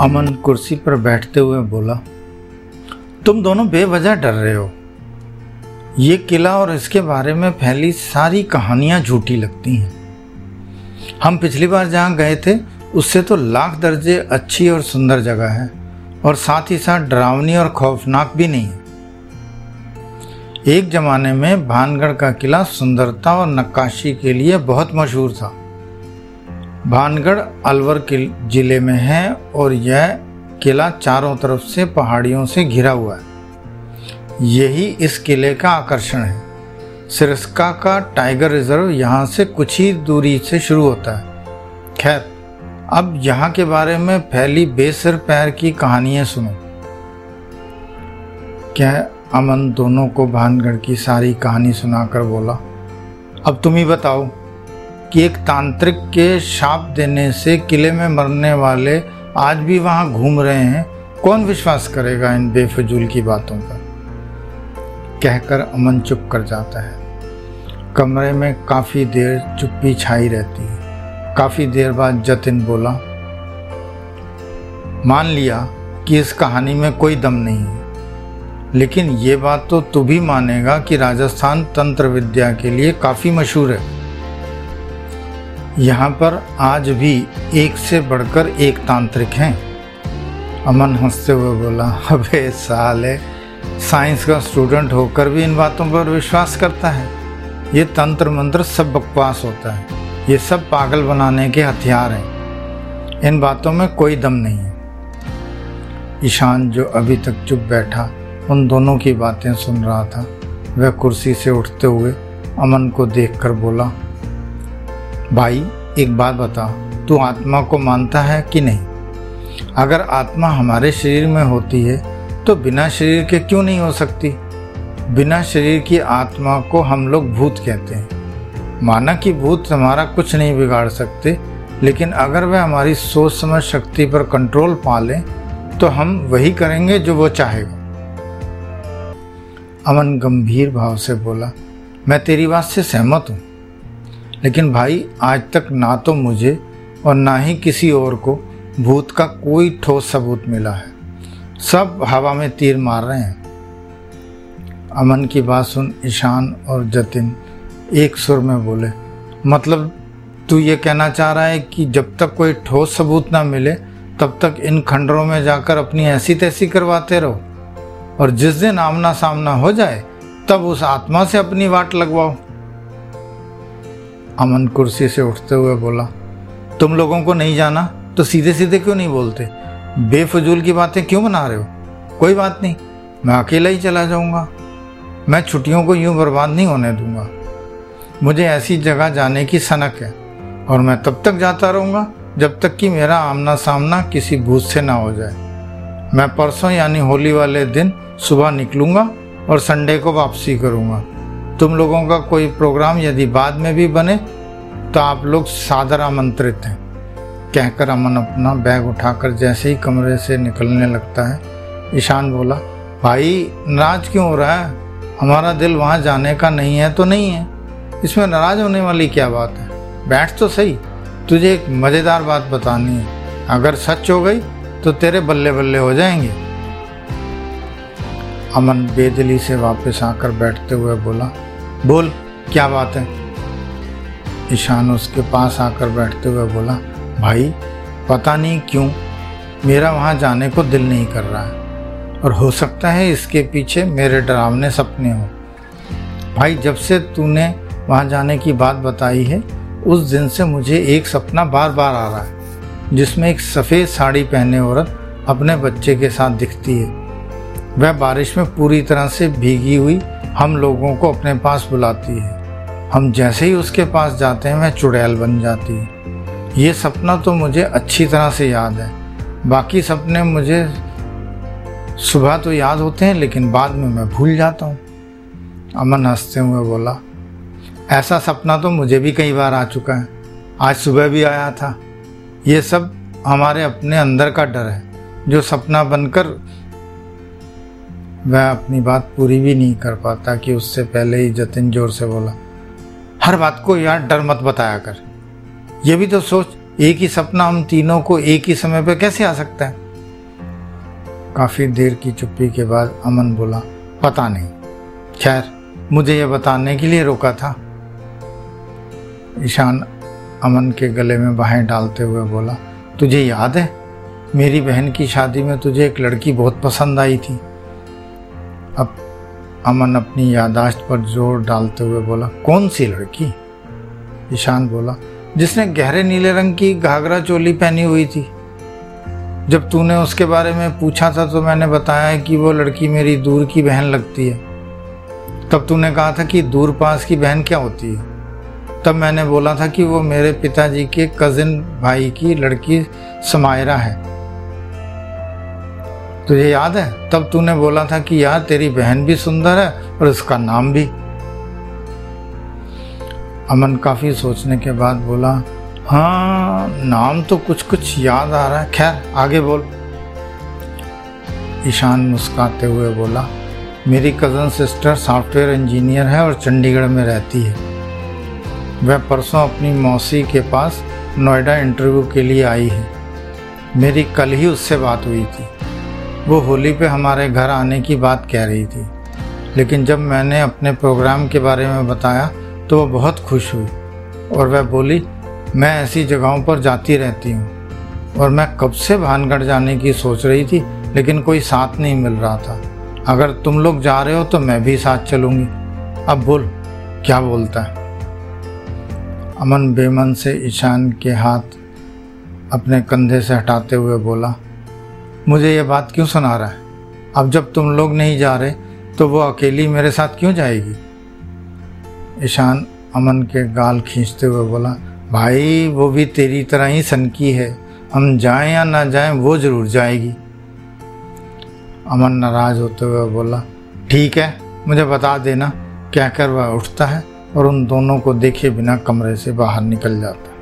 अमन कुर्सी पर बैठते हुए बोला, तुम दोनों बेवजह डर रहे हो। ये किला और इसके बारे में फैली सारी कहानियाँ झूठी लगती हैं। हम पिछली बार जहाँ गए थे, उससे तो लाख दर्जे अच्छी और सुंदर जगह है, और साथ ही साथ डरावनी और खौफनाक भी नहीं है। एक जमाने में भानगढ़ का किला सुंदरता और नक्काशी के लिए बहुत मशहूर था। भानगढ़ अलवर ज़िले में है और यह किला चारों तरफ़ से पहाड़ियों से घिरा हुआ है। यही इस किले का आकर्षण है। सिरस्का का टाइगर रिज़र्व यहाँ से कुछ ही दूरी से शुरू होता है। खैर, अब यहाँ के बारे में फैली बेसर पैर की कहानियाँ सुनो। क्या अमन दोनों को भानगढ़ की सारी कहानी सुनाकर बोला? अब तुम ही बताओ। कि एक तांत्रिक के शाप देने से किले में मरने वाले आज भी वहाँ घूम रहे हैं, कौन विश्वास करेगा इन बेफजूल की बातों पर कहकर अमन चुप कर जाता है। कमरे में काफ़ी देर चुप्पी छाई रहती है। काफ़ी देर बाद जतिन बोला, मान लिया कि इस कहानी में कोई दम नहीं है, लेकिन ये बात तो तू भी मानेगा कि राजस्थान तंत्र विद्या के लिए काफ़ी मशहूर है। यहाँ पर आज भी एक से बढ़कर एक तांत्रिक हैं। अमन हँसते हुए बोला, अबे साल है साइंस का स्टूडेंट होकर भी इन बातों पर विश्वास करता है। ये तंत्र मंत्र सब बकवास होता है। ये सब पागल बनाने के हथियार हैं। इन बातों में कोई दम नहीं है। ईशान जो अभी तक चुप बैठा, उन दोनों की बातें सुन रहा था। वह कुर्सी से उठते हुए अमन को देखकर बोला भाई, एक बात बता तू आत्मा को मानता है कि नहीं? अगर आत्मा हमारे शरीर में होती है तो बिना शरीर के क्यों नहीं हो सकती? बिना शरीर की आत्मा को हम लोग भूत कहते हैं। माना कि भूत हमारा कुछ नहीं बिगाड़ सकते, लेकिन अगर वह हमारी सोच समझ शक्ति पर कंट्रोल पा लें तो हम वही करेंगे जो वो चाहेगा। अमन गंभीर भाव से बोला, मैं तेरी बात से सहमत हूँ। लेकिन भाई, आज तक ना तो मुझे और ना ही किसी और को भूत का कोई ठोस सबूत मिला है। सब हवा में तीर मार रहे हैं। अमन की बात सुन ईशान और जतिन एक सुर में बोले मतलब तू ये कहना चाह रहा है कि जब तक कोई ठोस सबूत ना मिले, तब तक इन खंडरों में जाकर अपनी ऐसी तैसी करवाते रहो? और जिस दिन आमना सामना हो जाए, तब उस आत्मा से अपनी वाट लगवाओ। अमन कुर्सी से उठते हुए बोला, तुम लोगों को नहीं जाना? तो सीधे सीधे क्यों नहीं बोलते? बेफजूल की बातें क्यों बना रहे हो? कोई बात नहीं, मैं अकेला ही चला जाऊँगा। मैं छुट्टियों को यूँ बर्बाद नहीं होने दूँगा। मुझे ऐसी जगह जाने की सनक है और मैं तब तक जाता रहूँगा जब तक कि मेरा आमना सामना किसी भूत से ना हो जाए। मैं परसों यानी होली वाले दिन सुबह निकलूँगा और संडे को वापसी करूँगा। तुम लोगों का कोई प्रोग्राम यदि बाद में भी बने तो आप लोग सादर आमंत्रित हैं। कहकर अमन अपना बैग उठाकर जैसे ही कमरे से निकलने लगता है, ईशान बोला, भाई, नाराज़ क्यों हो रहा है? हमारा दिल वहाँ जाने का नहीं है तो नहीं है। इसमें नाराज़ होने वाली क्या बात है? बैठ तो सही, तुझे एक मज़ेदार बात बतानी है। अगर सच हो गई तो तेरे बल्ले बल्ले हो जाएँगे। अमन बेदली से वापस आकर बैठते हुए बोला बोल, क्या बात है? ईशान उसके पास आकर बैठते हुए बोला, भाई, पता नहीं क्यों, मेरा वहाँ जाने को दिल नहीं कर रहा है। और हो सकता है इसके पीछे मेरे डरावने सपने हों। भाई, जब से तूने वहाँ जाने की बात बताई है, उस दिन से मुझे एक सपना बार बार आ रहा है, जिसमें एक सफ़ेद साड़ी पहने औरत अपने बच्चे के साथ दिखती है। वह बारिश में पूरी तरह से भीगी हुई हम लोगों को अपने पास बुलाती है। हम जैसे ही उसके पास जाते हैं, वह चुड़ैल बन जाती है। ये सपना तो मुझे अच्छी तरह से याद है। बाकी सपने मुझे सुबह तो याद होते हैं, लेकिन बाद में मैं भूल जाता हूँ। अमन हँसते हुए बोला, ऐसा सपना तो मुझे भी कई बार आ चुका है। आज सुबह भी आया था। ये सब हमारे अपने अंदर का डर है। जो सपना बनकर वह अपनी बात पूरी भी नहीं कर पाता कि उससे पहले ही जतिन ज़ोर से बोला, हर बात को यार डर मत बताया कर। ये भी तो सोच, एक ही सपना हम तीनों को एक ही समय पर कैसे आ सकता है? काफ़ी देर की चुप्पी के बाद अमन बोला, पता नहीं। खैर, मुझे यह बताने के लिए रोका था। ईशान अमन के गले में बाहें डालते हुए बोला, तुझे याद है? मेरी बहन की शादी में तुझे एक लड़की बहुत पसंद आई थी। अमन अपनी यादाश्त पर ज़ोर डालते हुए बोला, कौन सी लड़की? ईशान बोला, जिसने गहरे नीले रंग की घाघरा चोली पहनी हुई थी। जब तूने उसके बारे में पूछा था तो मैंने बताया कि वो लड़की मेरी दूर की बहन लगती है। तब तूने कहा था कि दूर पास की बहन क्या होती है? तब मैंने बोला था कि वो मेरे पिताजी के कजिन भाई की लड़की समायरा है। तुझे याद है? तब तूने बोला था कि यार तेरी बहन भी सुंदर है और उसका नाम भी। अमन काफ़ी सोचने के बाद बोला हाँ नाम तो कुछ कुछ याद आ रहा है। खैर, आगे बोल। ईशान मुस्काते हुए बोला, मेरी कज़न सिस्टर सॉफ्टवेयर इंजीनियर है और चंडीगढ़ में रहती है। वह परसों अपनी मौसी के पास नोएडा इंटरव्यू के लिए आई है। मेरी कल ही उससे बात हुई थी। वो होली पे हमारे घर आने की बात कह रही थी। लेकिन जब मैंने अपने प्रोग्राम के बारे में बताया तो वह बहुत खुश हुई और वह बोली, मैं ऐसी जगहों पर जाती रहती हूँ और मैं कब से भानगढ़ जाने की सोच रही थी, लेकिन कोई साथ नहीं मिल रहा था। अगर तुम लोग जा रहे हो तो मैं भी साथ चलूँगी। अब बोल, क्या बोलता है? अमन बेमन से ईशान के हाथ अपने कंधे से हटाते हुए बोला मुझे ये बात क्यों सुना रहा है? अब जब तुम लोग नहीं जा रहे तो वो अकेली मेरे साथ क्यों जाएगी? ईशान अमन के गाल खींचते हुए बोला, भाई, वो भी तेरी तरह ही सनकी है। हम जाएँ या ना जाएँ, वो ज़रूर जाएगी। अमन नाराज़ होते हुए बोला, ठीक है, मुझे बता देना क्या कर वह उठता है और उन दोनों को देखे बिना कमरे से बाहर निकल जाता है।